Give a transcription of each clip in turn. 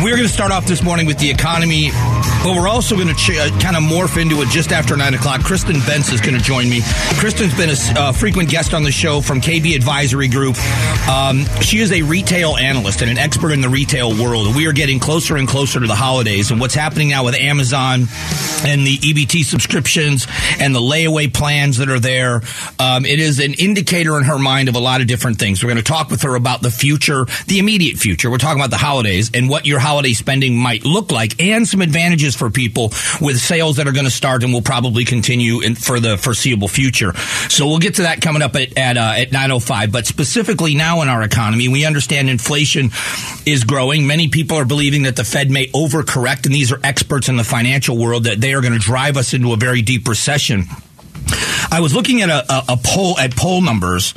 We're going to start off this morning with the economy, but we're also going to ch- uh, kind of morph into it just after 9 o'clock. Kristen Bentz is going to join me. Kristen's been a uh, frequent guest on the show from KB Advisory Group. Um, she is a retail analyst and an expert in the retail world. We are getting closer and closer to the holidays, and what's happening now with Amazon and the EBT subscriptions and the layaway plans that are there, um, it is an indicator in her mind of a lot of different things. We're going to talk with her about the future, the immediate future. We're talking about the holidays and what your holiday spending might look like and some advantages for people with sales that are going to start and will probably continue in, for the foreseeable future. So we'll get to that coming up at, at, uh, at 9.05. But specifically now in our economy, we understand inflation is growing. Many people are believing that the Fed may overcorrect, and these are experts in the financial world, that they are going to drive us into a very deep recession. I was looking at a, a, a, poll at poll numbers,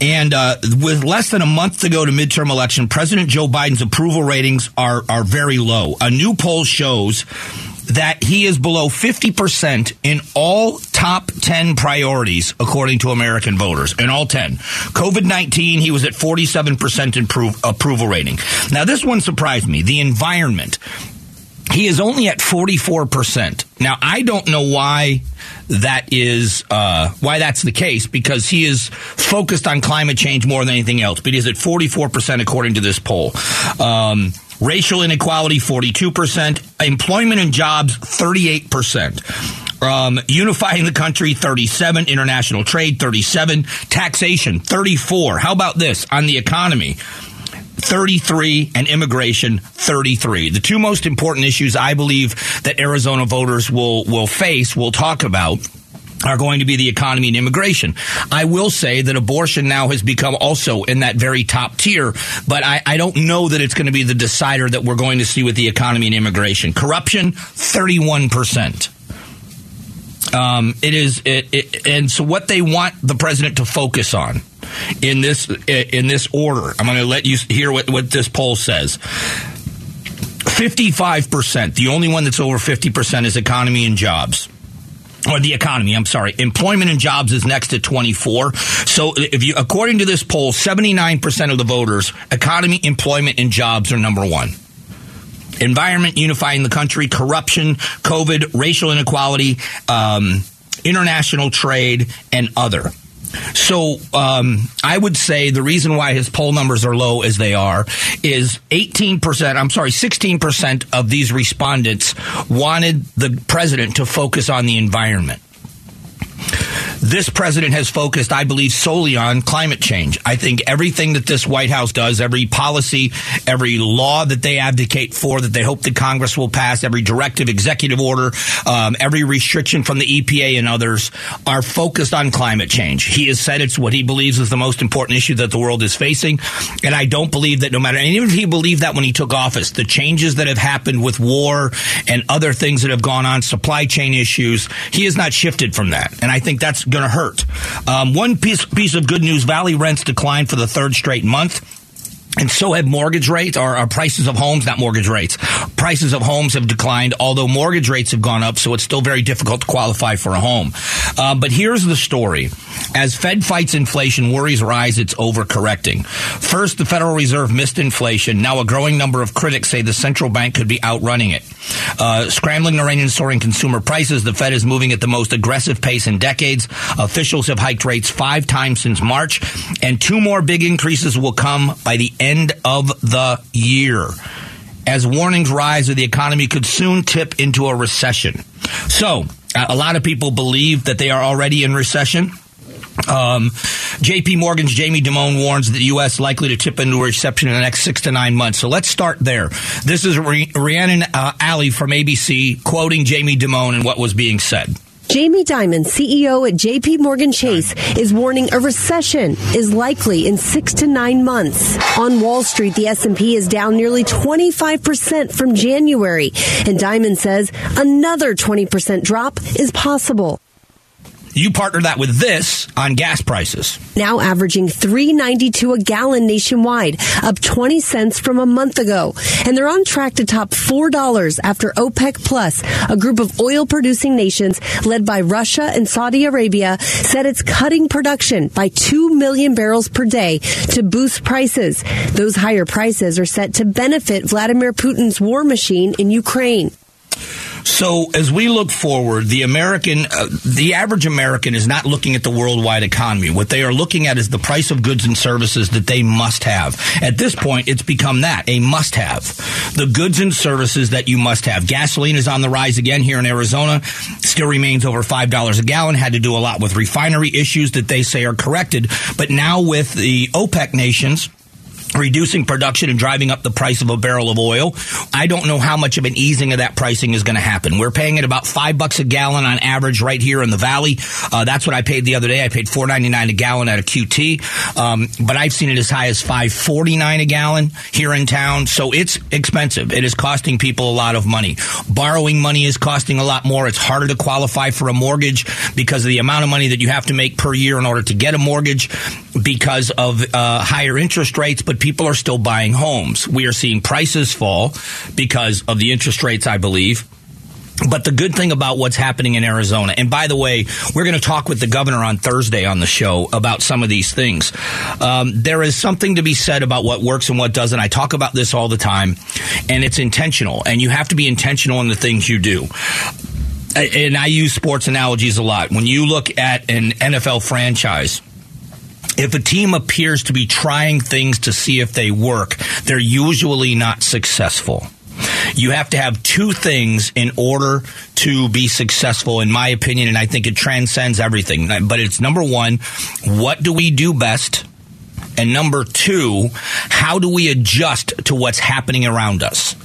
and uh, with less than a month to go to midterm election, President Joe Biden's approval ratings are are very low. A new poll shows that he is below 50% in all top 10 priorities according to American voters in all 10. COVID-19 he was at 47% improve, approval rating. Now this one surprised me. The environment he is only at 44%. Now, I don't know why that is, uh, why that's the case because he is focused on climate change more than anything else, but he's at 44% according to this poll. Um, racial inequality, 42%. Employment and jobs, 38%. Um, unifying the country, 37. International trade, 37. Taxation, 34. How about this on the economy? 33 and immigration 33. The two most important issues I believe that Arizona voters will will face, will talk about are going to be the economy and immigration. I will say that abortion now has become also in that very top tier, but I, I, don't know that it's going to be the decider that we're going to see with the economy and immigration. Corruption, 31%. Um, it is, it, it, and so what they want the president to focus on in this in this order. I'm going to let you hear what, what this poll says. 55%. The only one that's over 50% is economy and jobs or the economy, I'm sorry. Employment and jobs is next at 24. So if you, according to this poll, 79% of the voters, economy, employment, and jobs are number one. Environment, unifying the country, corruption, COVID, racial inequality, um, international trade, and other. So um, I would say the reason why his poll numbers are low as they are is 18%, I'm sorry, 16% of these respondents wanted the president to focus on the environment. This president has focused, I believe, solely on climate change. I think everything that this White House does, every policy, every law that they advocate for, that they hope the Congress will pass, every directive, executive order, um, every restriction from the EPA and others are focused on climate change. He has said it's what he believes is the most important issue that the world is facing. And I don't believe that no matter, and even if he believed that when he took office, the changes that have happened with war and other things that have gone on, supply chain issues, he has not shifted from that. And I think that's going to hurt. Um, one piece piece of good news: Valley rents declined for the third straight month. And so have mortgage rates, or, or, prices of homes, not mortgage rates. Prices of homes have declined, although mortgage rates have gone up, so it's still very difficult to qualify for a home. Uh, but here's the story. As Fed fights inflation, worries rise it's overcorrecting. First, the Federal Reserve missed inflation. Now a growing number of critics say the central bank could be outrunning it. Uh, scrambling to rein in soaring consumer prices, the Fed is moving at the most aggressive pace in decades. Officials have hiked rates five times since March, and two more big increases will come by the end of the year. As warnings rise that the economy could soon tip into a recession. So, a lot of people believe that they are already in recession. Um, J.P. Morgan's Jamie Dimon warns that the U.S. likely to tip into a recession in the next six to nine months. So let's start there. This is Rhiannon uh, Ally from ABC quoting Jamie Dimon and what was being said. Jamie Dimon, CEO at JP Morgan Chase, is warning a recession is likely in 6 to 9 months. On Wall Street, the S&P is down nearly 25% from January, and Dimon says another 20% drop is possible. You partner that with this on gas prices. Now averaging 3.92 a gallon nationwide, up 20 cents from a month ago. And they're on track to top $4 after OPEC Plus, a group of oil producing nations led by Russia and Saudi Arabia, said it's cutting production by 2 million barrels per day to boost prices. Those higher prices are set to benefit Vladimir Putin's war machine in Ukraine. So as we look forward, the American, uh, the average American is not looking at the worldwide economy. What they are looking at is the price of goods and services that they must have. At this point, it's become that a must have. The goods and services that you must have. Gasoline is on the rise again here in Arizona. Still remains over five dollars a gallon. Had to do a lot with refinery issues that they say are corrected. But now with the OPEC nations reducing production and driving up the price of a barrel of oil. I don't know how much of an easing of that pricing is going to happen. We're paying it about five bucks a gallon on average right here in the valley. Uh, that's what I paid the other day. I paid four ninety nine a gallon at a QT, um, but I've seen it as high as five forty nine a gallon here in town. So it's expensive. It is costing people a lot of money. Borrowing money is costing a lot more. It's harder to qualify for a mortgage because of the amount of money that you have to make per year in order to get a mortgage because of uh, higher interest rates. But people are still buying homes. We are seeing prices fall because of the interest rates, I believe. But the good thing about what's happening in Arizona, and by the way, we're going to talk with the governor on Thursday on the show about some of these things. Um, there is something to be said about what works and what doesn't. I talk about this all the time, and it's intentional, and you have to be intentional in the things you do and I use sports analogies a lot. When you look at an NFL franchise, if a team appears to be trying things to see if they work, they're usually not successful. You have to have two things in order to be successful, in my opinion, and I think it transcends everything. But it's number one, what do we do best? And number two, how do we adjust to what's happening around us?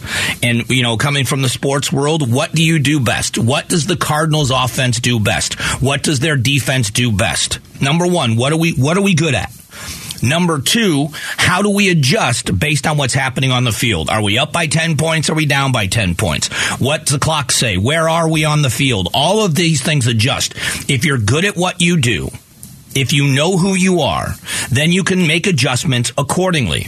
And, you know, coming from the sports world, what do you do best? What does the Cardinals offense do best? What does their defense do best? Number one, what are we, what are we good at? Number two, how do we adjust based on what's happening on the field? Are we up by 10 points? Are we down by 10 points? What's the clock say? Where are we on the field? All of these things adjust. If you're good at what you do, if you know who you are, then you can make adjustments accordingly.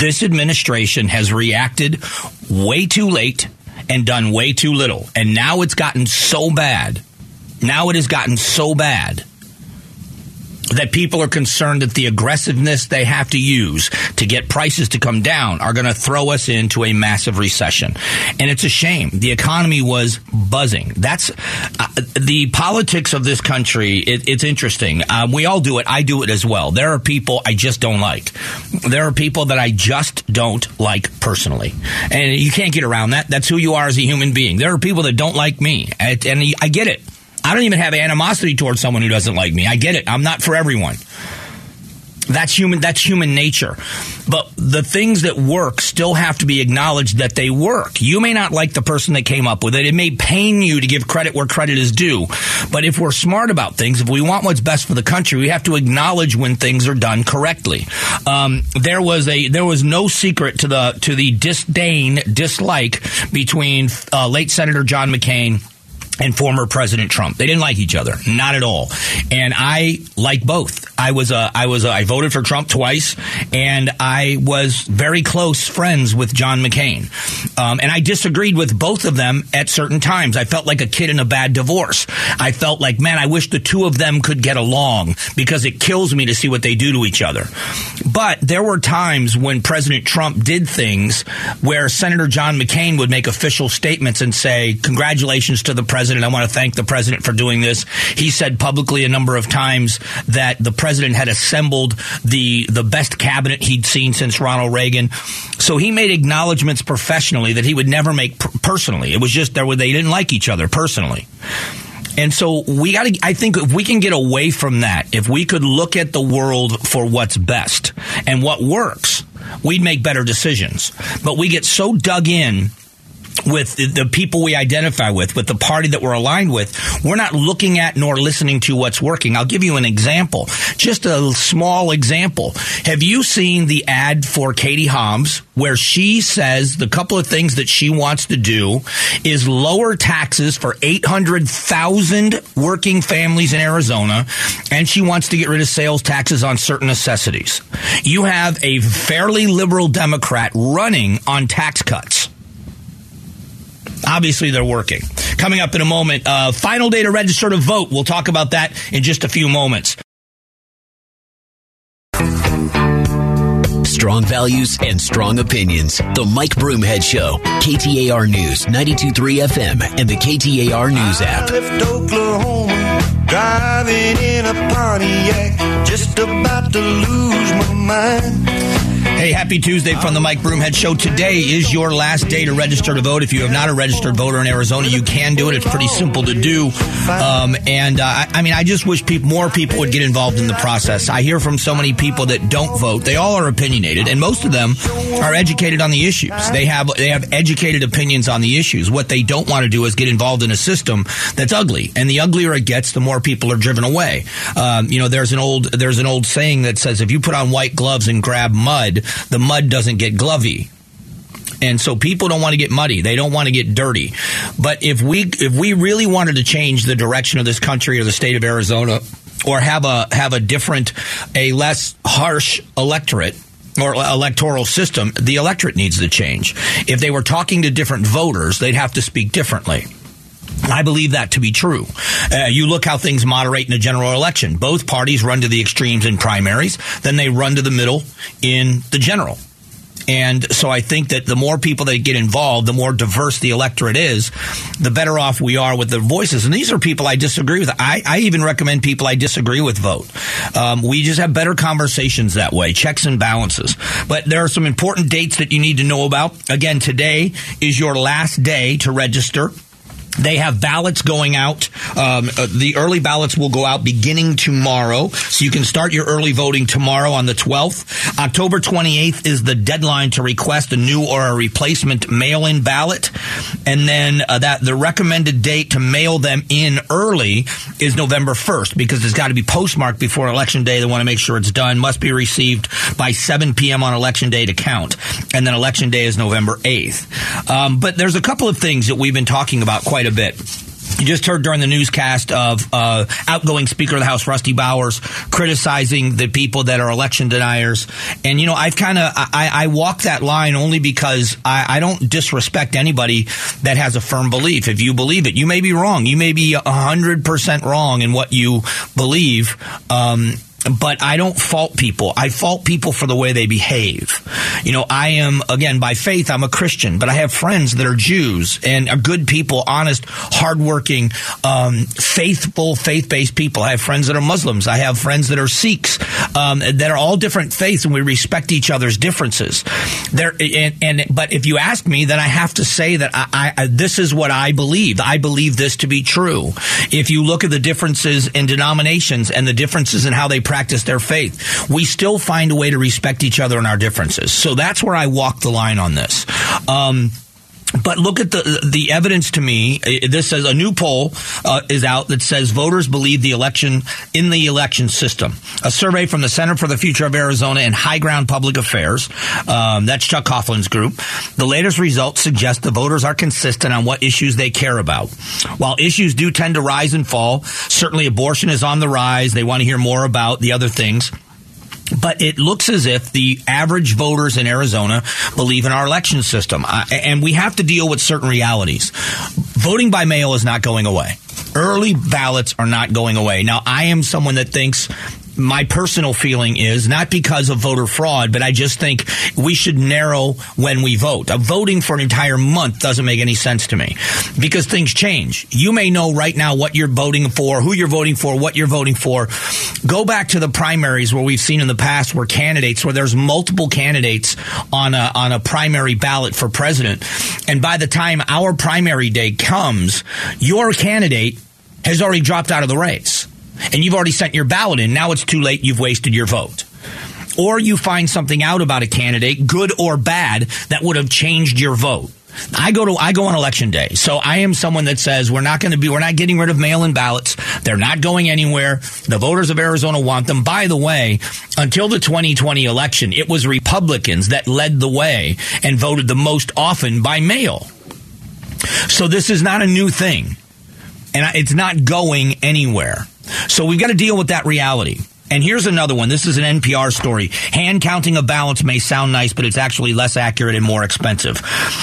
This administration has reacted way too late and done way too little. And now it's gotten so bad. Now it has gotten so bad that people are concerned that the aggressiveness they have to use to get prices to come down are going to throw us into a massive recession. And it's a shame. The economy was buzzing. That's uh, the politics of this country. It, it's interesting. Um, we all do it. I do it as well. There are people I just don't like. There are people that I just don't like personally. And you can't get around that. That's who you are as a human being. There are people that don't like me. And, and I get it. I don't even have animosity towards someone who doesn't like me. I get it. I'm not for everyone. That's human. That's human nature. But the things that work still have to be acknowledged that they work. You may not like the person that came up with it. It may pain you to give credit where credit is due. But if we're smart about things, if we want what's best for the country, we have to acknowledge when things are done correctly. Um, there was a there was no secret to the to the disdain dislike between uh, late Senator John McCain and former President Trump. They didn't like each other, not at all. And I like both. I was a, I was a, I voted for Trump twice, and I was very close friends with John McCain. Um, and I disagreed with both of them at certain times. I felt like a kid in a bad divorce. I felt like, man, I wish the two of them could get along because it kills me to see what they do to each other. But there were times when President Trump did things where Senator John McCain would make official statements and say, "Congratulations to the president. I want to thank the president for doing this." He said publicly a number of times that the president had assembled the the best cabinet he'd seen since Ronald Reagan. So he made acknowledgments professionally that he would never make personally. It was just there they didn't like each other personally. And so we got to, I think if we can get away from that, if we could look at the world for what's best and what works, we'd make better decisions. But we get so dug in with the, people we identify with, with the party that we're aligned with, we're not looking at nor listening to what's working. I'll give you an example, just a small example. Have you seen the ad for Katie Hobbs where she says the couple of things that she wants to do is lower taxes for 800,000 working families in Arizona, and she wants to get rid of sales taxes on certain necessities. You have a fairly liberal Democrat running on tax cuts. Obviously, they're working. Coming up in a moment, uh, final day to register to vote. We'll talk about that in just a few moments. Strong values and strong opinions. The Mike Broomhead Show. KTAR News, 92.3 FM, and the KTAR News app. Left Oklahoma, driving in a Pontiac, just about to lose my mind. Hey, happy Tuesday from the Mike Broomhead Show. Today is your last day to register to vote. If you have not a registered voter in Arizona, you can do it. It's pretty simple to do. Um, and uh, I mean, I just wish more people would get involved in the process. I hear from so many people that don't vote. They all are opinionated, and most of them are educated on the issues. They have they have educated opinions on the issues. What they don't want to do is get involved in a system that's ugly, and the uglier it gets, the more people are driven away. Um, you know, there's an old there's an old saying that says if you put on white gloves and grab mud, the mud doesn't get glovy. And so people don't want to get muddy. They don't want to get dirty. But if we if we really wanted to change the direction of this country or the state of Arizona or have a have a different a less harsh electorate or electoral system the electorate needs to change. If they were talking to different voters they'd have to speak differently I believe that to be true. Uh, you look how things moderate in a general election. Both parties run to the extremes in primaries, then they run to the middle in the general. And so I think that the more people that get involved, the more diverse the electorate is, the better off we are with the voices. And these are people I disagree with. I, I even recommend people I disagree with vote. Um, we just have better conversations that way, checks and balances. But there are some important dates that you need to know about. Again, today is your last day to register they have ballots going out. Um, uh, the early ballots will go out beginning tomorrow. So you can start your early voting tomorrow on the 12th. October 28th is the deadline to request a new or a replacement mail in ballot. And then uh, that the recommended date to mail them in early is November 1st because it's got to be postmarked before election day. They want to make sure it's done. Must be received by 7 p.m. on election day to count. And then election day is November 8th. Um, but there's a couple of things that we've been talking about quite quite a bit. You just heard during the newscast of uh, outgoing Speaker of the House Rusty Bowers criticizing the people that are election deniers, and you know I've kind of I, I, walk that line only because I, I, don't disrespect anybody that has a firm belief. If you believe it, you may be wrong. You may be hundred percent wrong in what you believe. Um, but I don't fault people. I fault people for the way they behave. You know, I am, again, by faith, I'm a Christian, but I have friends that are Jews and are good people, honest, hardworking, um, faithful, faith based people. I have friends that are Muslims. I have friends that are Sikhs, um, that are all different faiths and we respect each other's differences. There, and, and, but if you ask me, then I have to say that I, I, this is what I believe. I believe this to be true. If you look at the differences in denominations and the differences in how they practice practice their faith. We still find a way to respect each other and our differences. So that's where I walk the line on this. Um, but look at the the evidence to me. This says a new poll uh, is out that says voters believe the election in the election system. A survey from the Center for the Future of Arizona and High Ground Public Affairs. Um, that's Chuck Coughlin's group. The latest results suggest the voters are consistent on what issues they care about. While issues do tend to rise and fall, certainly abortion is on the rise. They want to hear more about the other things but it looks as if the average voters in Arizona believe in our election system. and we have to deal with certain realities. Voting by mail is not going away. Early ballots are not going away. Now, I am someone that thinks my personal feeling is not because of voter fraud, but I just think we should narrow when we vote. Uh, voting for an entire month doesn't make any sense to me because things change. You may know right now what you're voting for, who you're voting for, what you're voting for. Go back to the primaries where we've seen in the past where candidates, where there's multiple candidates on a, on a primary ballot for president. And by the time our primary day comes, your candidate has already dropped out of the race and you've already sent your ballot in. Now it's too late. You've wasted your vote. Or you find something out about a candidate, good or bad, that would have changed your vote. I go to I go on election day, so I am someone that says we're not going to be we're not getting rid of mail-in ballots. They're not going anywhere. The voters of Arizona want them. By the way, until the 2020 election, it was Republicans that led the way and voted the most often by mail. So this is not a new thing, and it's not going anywhere. So we've got to deal with that reality. And here's another one. This is an NPR story. Hand counting of ballots may sound nice, but it's actually less accurate and more expensive.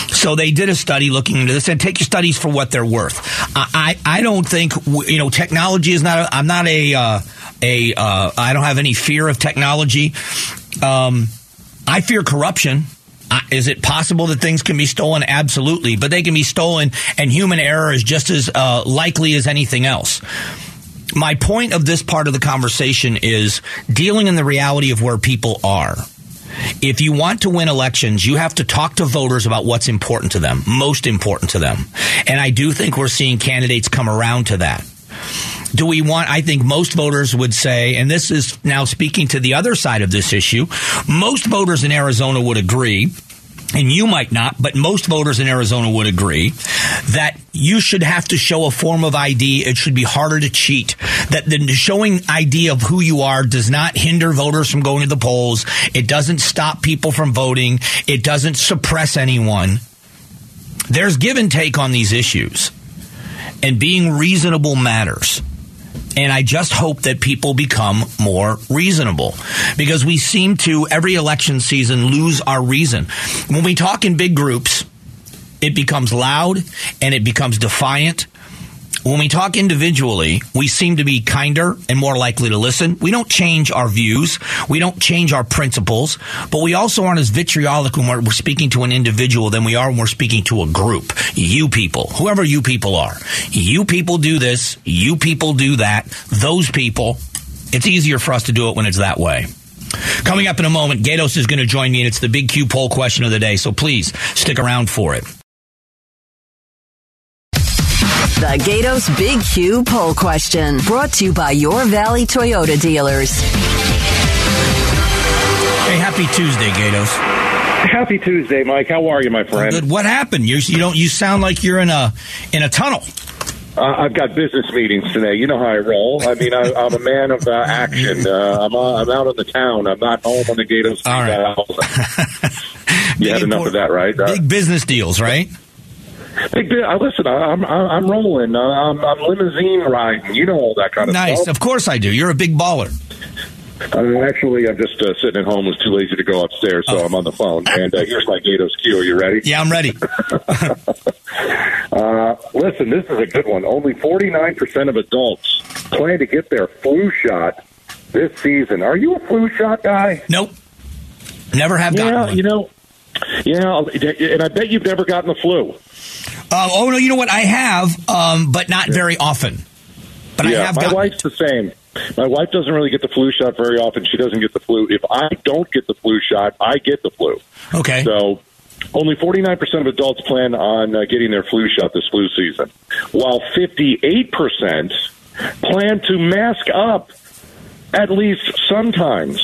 So they did a study looking into this and take your studies for what they're worth. I, I, I don't think, you know, technology is not, a, I'm not a, uh, a, uh, I don't have any fear of technology. Um, I fear corruption. Is it possible that things can be stolen? Absolutely, but they can be stolen, and human error is just as uh, likely as anything else my point of this part of the conversation is dealing in the reality of where people are. If you want to win elections, you have to talk to voters about what's important to them, most important to them. And I do think we're seeing candidates come around to that. Do we want, I think most voters would say, and this is now speaking to the other side of this issue, most voters in Arizona would agree and you might not, but most voters in Arizona would agree that you should have to show a form of ID. It should be harder to cheat. That the showing ID of who you are does not hinder voters from going to the polls. It doesn't stop people from voting. It doesn't suppress anyone. There's give and take on these issues, and being reasonable matters. And I just hope that people become more reasonable because we seem to, every election season, lose our reason. When we talk in big groups, it becomes loud and it becomes defiant when we talk individually, we seem to be kinder and more likely to listen. We don't change our views. We don't change our principles, but we also aren't as vitriolic when we're, we're speaking to an individual than we are when we're speaking to a group. You people, whoever you people are, you people do this, you people do that, those people. It's easier for us to do it when it's that way. Coming up in a moment, Gatos is going to join me, and it's the big Q poll question of the day. So please stick around for it. The Gatos Big Q poll question brought to you by your Valley Toyota dealers. Hey, happy Tuesday, Gatos. Happy Tuesday, Mike. How are you, my friend? Good. What happened? You, you don't. You sound like you're in a in a tunnel. Uh, I've got business meetings today. You know how I roll. I mean, I, am a man of uh, action. Uh, I'm uh, I'm out in the town. I'm not home on the Gatos. All right. you had enough of that, right? Uh, big business deals, right? Big deal. Uh, listen, I'm I'm rolling. Uh, I'm, I'm limousine riding. You know all that kind of nice. stuff. Nice. Of course I do. You're a big baller. Uh, actually, I'm just uh, sitting at home. Was too lazy to go upstairs, so oh. I'm on the phone. And uh, here's my Gatos Q. Are you ready? Yeah, I'm ready. uh, listen, this is a good one. Only 49% of adults plan to get their flu shot this season. Are you a flu shot guy? Nope. Never have gotten yeah, one. You know, yeah, and I bet you've never gotten the flu. Uh, oh no, you know what? I have, um, but not very often. But yeah, I have. My wife's the same. My wife doesn't really get the flu shot very often. She doesn't get the flu. If I don't get the flu shot, I get the flu. Okay. So only 49% of adults plan on uh, getting their flu shot this flu season, while 58% plan to mask up at least sometimes.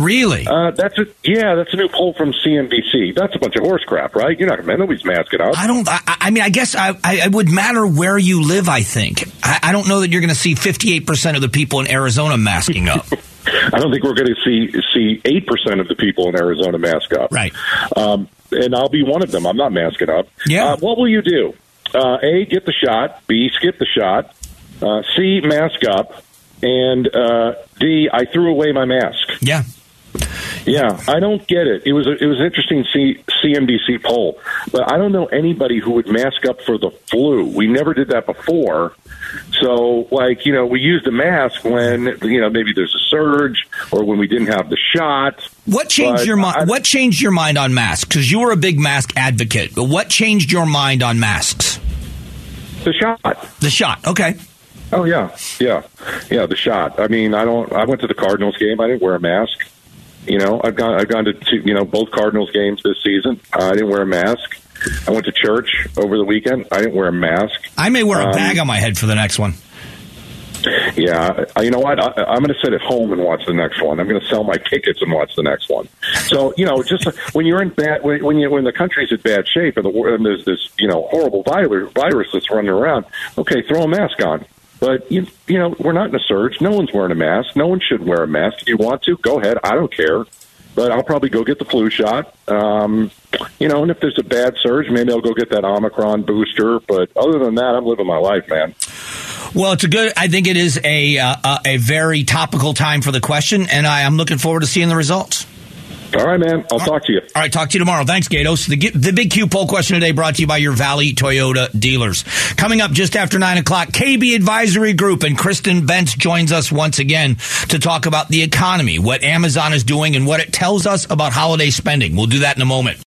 Really? Uh, that's a yeah. That's a new poll from CNBC. That's a bunch of horse crap, right? You're not gonna nobody's masking up. I don't. I, I mean, I guess I, I, it would matter where you live. I think. I, I don't know that you're going to see 58 percent of the people in Arizona masking up. I don't think we're going to see see eight percent of the people in Arizona mask up. Right. Um, and I'll be one of them. I'm not masking up. Yeah. Uh, what will you do? Uh, a. Get the shot. B. Skip the shot. Uh, C. Mask up. And uh, D. I threw away my mask. Yeah. Yeah, I don't get it. It was a, it was an interesting C, CNBC poll, but I don't know anybody who would mask up for the flu. We never did that before. So, like you know, we used a mask when you know maybe there's a surge or when we didn't have the shot. What changed your mind? What changed your mind on masks? Because you were a big mask advocate. But what changed your mind on masks? The shot. The shot. Okay. Oh yeah, yeah, yeah. The shot. I mean, I don't. I went to the Cardinals game. I didn't wear a mask. You know, I've gone I've gone to two, you know both Cardinals games this season. Uh, I didn't wear a mask. I went to church over the weekend. I didn't wear a mask. I may wear a um, bag on my head for the next one. Yeah, you know what? I, I'm going to sit at home and watch the next one. I'm going to sell my tickets and watch the next one. So you know, just when you're in bad, when, when you when the country's in bad shape and, the, and there's this you know horrible virus virus that's running around, okay, throw a mask on. But you you know, we're not in a surge. No one's wearing a mask. No one should wear a mask. If you want to, go ahead. I don't care. But I'll probably go get the flu shot. Um, you know, and if there's a bad surge, maybe I'll go get that Omicron booster. But other than that, I'm living my life, man. Well, it's a good. I think it is a uh, a very topical time for the question, and I am looking forward to seeing the results. All right, man. I'll talk to you. All right, talk to you tomorrow. Thanks, Gatos. The, the Big Q poll question today brought to you by your Valley Toyota dealers. Coming up just after 9 o'clock, KB Advisory Group and Kristen Bentz joins us once again to talk about the economy, what Amazon is doing, and what it tells us about holiday spending. We'll do that in a moment.